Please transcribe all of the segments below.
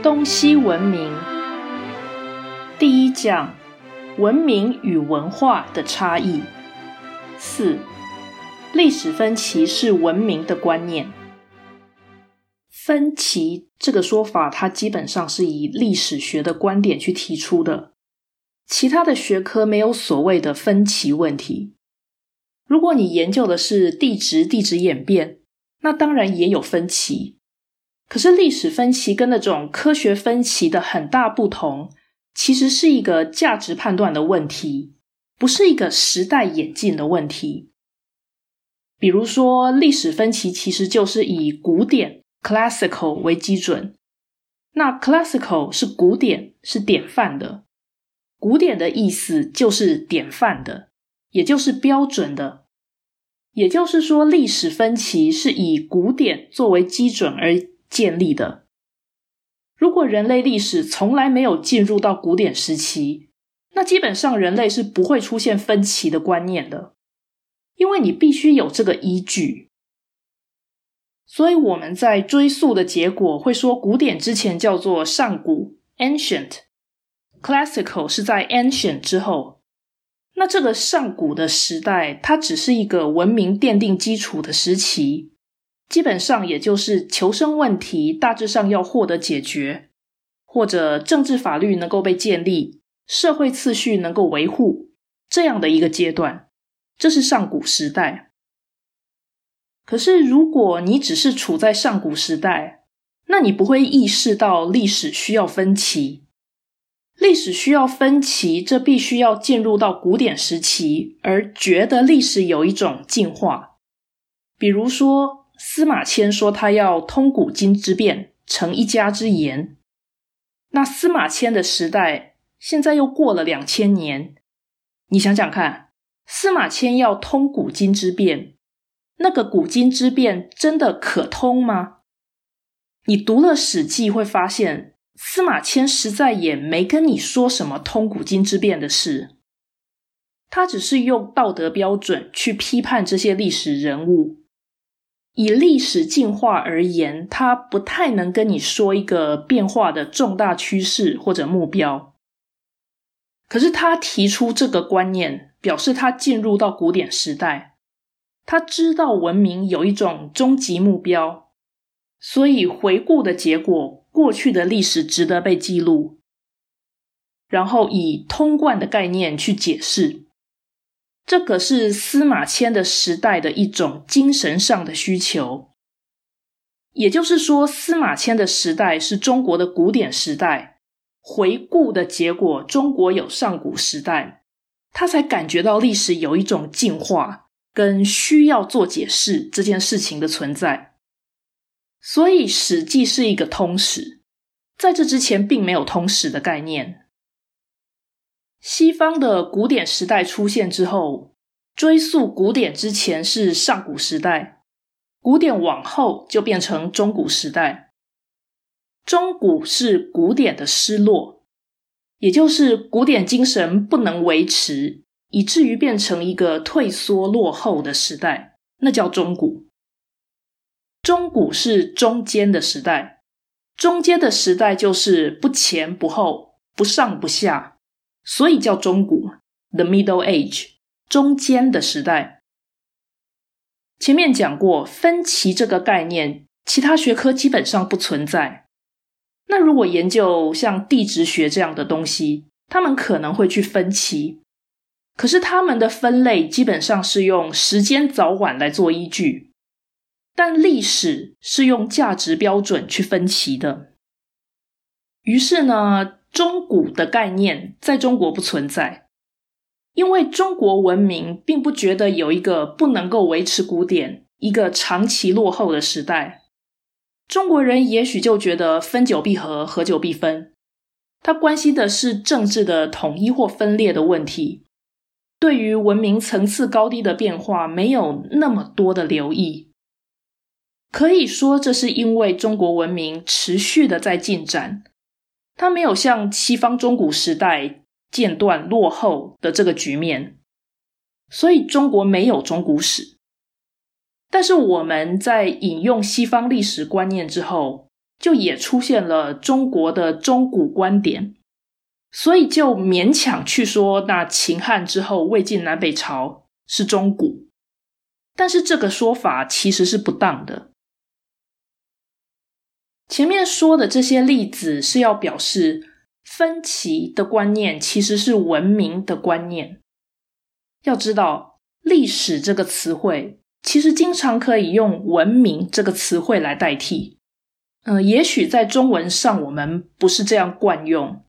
东西文明第一讲：文明与文化的差异。四、历史分歧是文明的观念。分歧这个说法，它基本上是以历史学的观点去提出的。其他的学科没有所谓的分歧问题。如果你研究的是地质、地质演变，那当然也有分歧。可是历史分歧跟那种科学分歧的很大不同，其实是一个价值判断的问题，不是一个时代演进的问题。比如说，历史分歧其实就是以古典 （classical） 为基准，那 classical 是古典，是典范的。古典的意思就是典范的，也就是标准的。也就是说，历史分歧是以古典作为基准而。建立的。如果人类历史从来没有进入到古典时期，那基本上人类是不会出现分歧的观念的，因为你必须有这个依据。所以我们在追溯的结果会说，古典之前叫做上古 （ancient），classical 是在 ancient 之后。那这个上古的时代，它只是一个文明奠定基础的时期。基本上也就是求生问题大致上要获得解决，或者政治法律能够被建立，社会次序能够维护这样的一个阶段，这是上古时代。可是如果你只是处在上古时代，那你不会意识到历史需要分歧，历史需要分歧，这必须要进入到古典时期，而觉得历史有一种进化，比如说。司马迁说他要通古今之变，成一家之言。那司马迁的时代现在又过了两千年，你想想看，司马迁要通古今之变，那个古今之变真的可通吗？你读了《史记》会发现，司马迁实在也没跟你说什么通古今之变的事，他只是用道德标准去批判这些历史人物。以历史进化而言，它不太能跟你说一个变化的重大趋势或者目标。可是他提出这个观念，表示他进入到古典时代，他知道文明有一种终极目标，所以回顾的结果，过去的历史值得被记录，然后以通贯的概念去解释。这个是司马迁的时代的一种精神上的需求，也就是说，司马迁的时代是中国的古典时代。回顾的结果，中国有上古时代，他才感觉到历史有一种进化跟需要做解释这件事情的存在。所以，《史记》是一个通史，在这之前并没有通史的概念。西方的古典时代出现之后，追溯古典之前是上古时代，古典往后就变成中古时代。中古是古典的失落，也就是古典精神不能维持，以至于变成一个退缩落后的时代，那叫中古。中古是中间的时代，中间的时代就是不前不后，不上不下。所以叫中古，the Middle Age，中间的时代。前面讲过分歧这个概念，其他学科基本上不存在。那如果研究像地质学这样的东西，他们可能会去分歧，可是他们的分类基本上是用时间早晚来做依据，但历史是用价值标准去分歧的。于是呢？中古的概念在中国不存在，因为中国文明并不觉得有一个不能够维持古典、一个长期落后的时代。中国人也许就觉得分久必合，合久必分，他关心的是政治的统一或分裂的问题，对于文明层次高低的变化没有那么多的留意。可以说，这是因为中国文明持续的在进展。它没有像西方中古时代间断落后的这个局面，所以中国没有中古史。但是我们在引用西方历史观念之后，就也出现了中国的中古观点，所以就勉强去说那秦汉之后魏晋南北朝是中古，但是这个说法其实是不当的。前面说的这些例子是要表示分歧的观念其实是文明的观念。要知道，历史这个词汇其实经常可以用文明这个词汇来代替。嗯，也许在中文上我们不是这样惯用，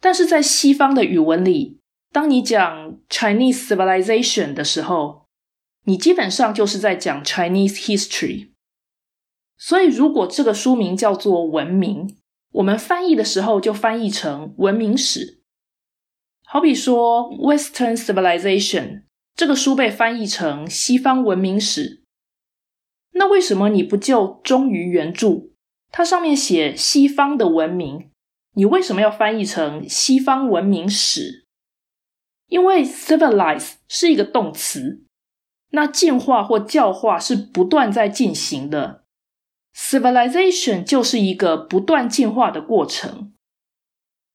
但是在西方的语文里，当你讲 Chinese civilization 的时候，你基本上就是在讲 Chinese history。所以，如果这个书名叫做《文明》，我们翻译的时候就翻译成文明史。好比说《Western Civilization》这个书被翻译成西方文明史，那为什么你不就忠于原著？它上面写西方的文明，你为什么要翻译成西方文明史？因为 civilize 是一个动词，那进化或教化是不断在进行的，civilization 就是一个不断进化的过程。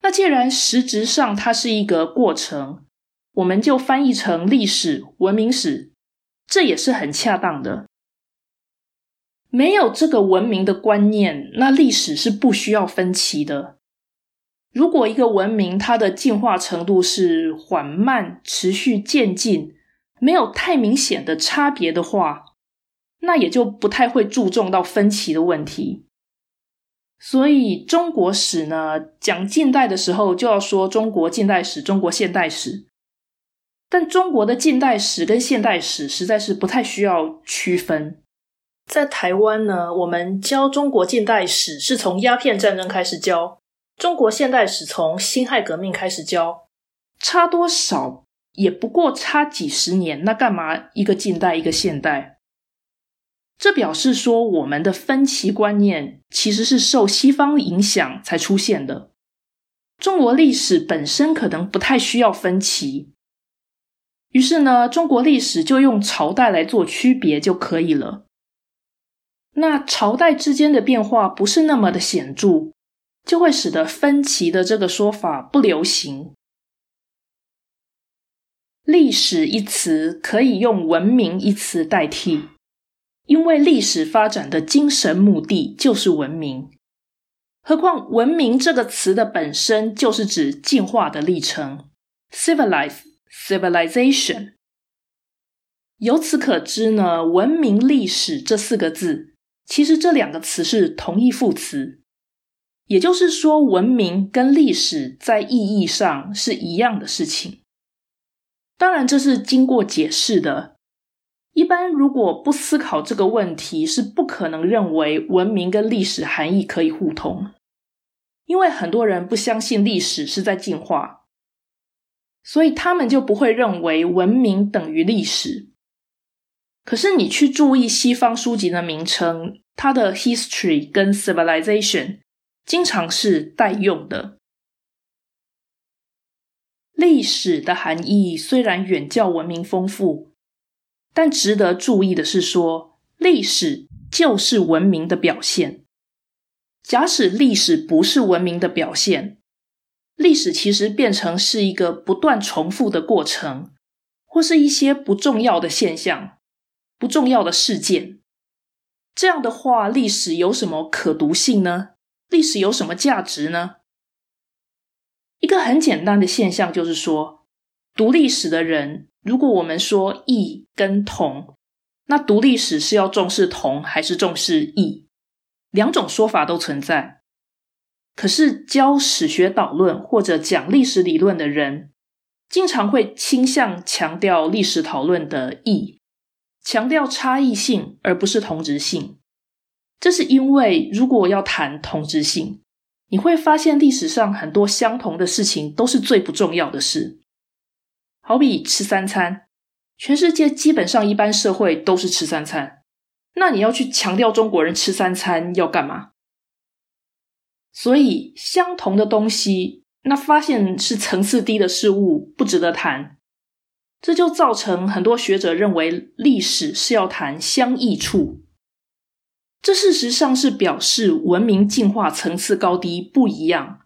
那既然实质上它是一个过程，我们就翻译成历史文明史，这也是很恰当的。没有这个文明的观念，那历史是不需要分歧的。如果一个文明它的进化程度是缓慢、持续渐进，没有太明显的差别的话，那也就不太会注重到分歧的问题。所以中国史呢，讲近代的时候就要说中国近代史、中国现代史，但中国的近代史跟现代史实在是不太需要区分。在台湾呢，我们教中国近代史是从鸦片战争开始教，中国现代史从辛亥革命开始教，差多少也不过差几十年，那干嘛一个近代一个现代？这表示说我们的分歧观念其实是受西方影响才出现的。中国历史本身可能不太需要分歧，于是呢，中国历史就用朝代来做区别就可以了。那朝代之间的变化不是那么的显著，就会使得分歧的这个说法不流行。历史一词可以用文明一词代替，因为历史发展的精神目的就是文明。何况文明这个词的本身就是指进化的历程，civilize civilization。由此可知呢，文明历史这四个字。其实这两个词是同义副词，也就是说，文明跟历史在意义上是一样的事情。当然，这是经过解释的。一般如果不思考这个问题，是不可能认为文明跟历史含义可以互通，因为很多人不相信历史是在进化，所以他们就不会认为文明等于历史。可是你去注意西方书籍的名称，它的 history 跟 civilization 经常是代用的。历史的含义虽然远较文明丰富，但值得注意的是，说历史就是文明的表现。假使历史不是文明的表现，历史其实变成是一个不断重复的过程，或是一些不重要的现象。不重要的事件，这样的话，历史有什么可读性呢？历史有什么价值呢？一个很简单的现象就是说，读历史的人，如果我们说义跟同，那读历史是要重视同还是重视义？两种说法都存在。可是教史学导论或者讲历史理论的人，经常会倾向强调历史讨论的义。强调差异性而不是同质性，这是因为如果要谈同质性，你会发现历史上很多相同的事情都是最不重要的事。好比吃三餐，全世界基本上一般社会都是吃三餐，那你要去强调中国人吃三餐要干嘛？所以相同的东西，那发现是层次低的事物，不值得谈。这就造成很多学者认为历史是要谈相异处，这事实上是表示文明进化层次高低不一样。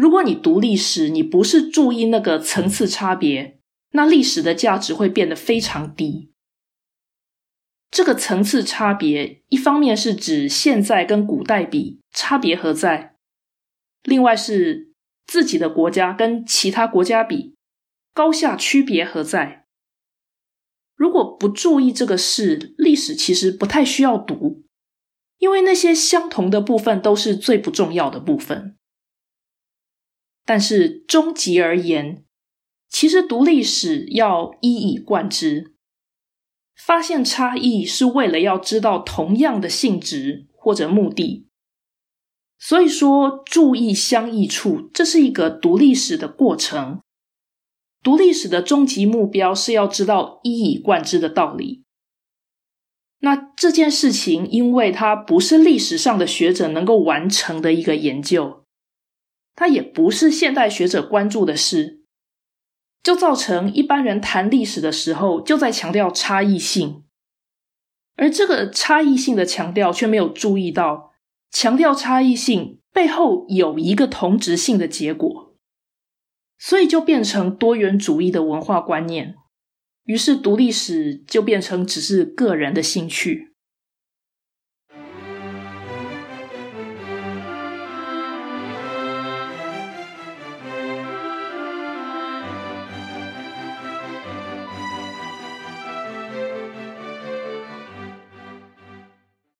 如果你读历史，你不是注意那个层次差别，那历史的价值会变得非常低。这个层次差别，一方面是指现在跟古代比差别何在，另外是自己的国家跟其他国家比高下区别何在。如果不注意这个事，历史其实不太需要读，因为那些相同的部分都是最不重要的部分。但是终极而言，其实读历史要一以贯之。发现差异是为了要知道同样的性质或者目的，所以说注意相异处，这是一个读历史的过程。读历史的终极目标是要知道一以贯之的道理。那这件事情，因为它不是历史上的学者能够完成的一个研究，它也不是现代学者关注的事。就造成一般人谈历史的时候，就在强调差异性，而这个差异性的强调却没有注意到，强调差异性背后有一个同质性的结果，所以就变成多元主义的文化观念，于是读历史就变成只是个人的兴趣。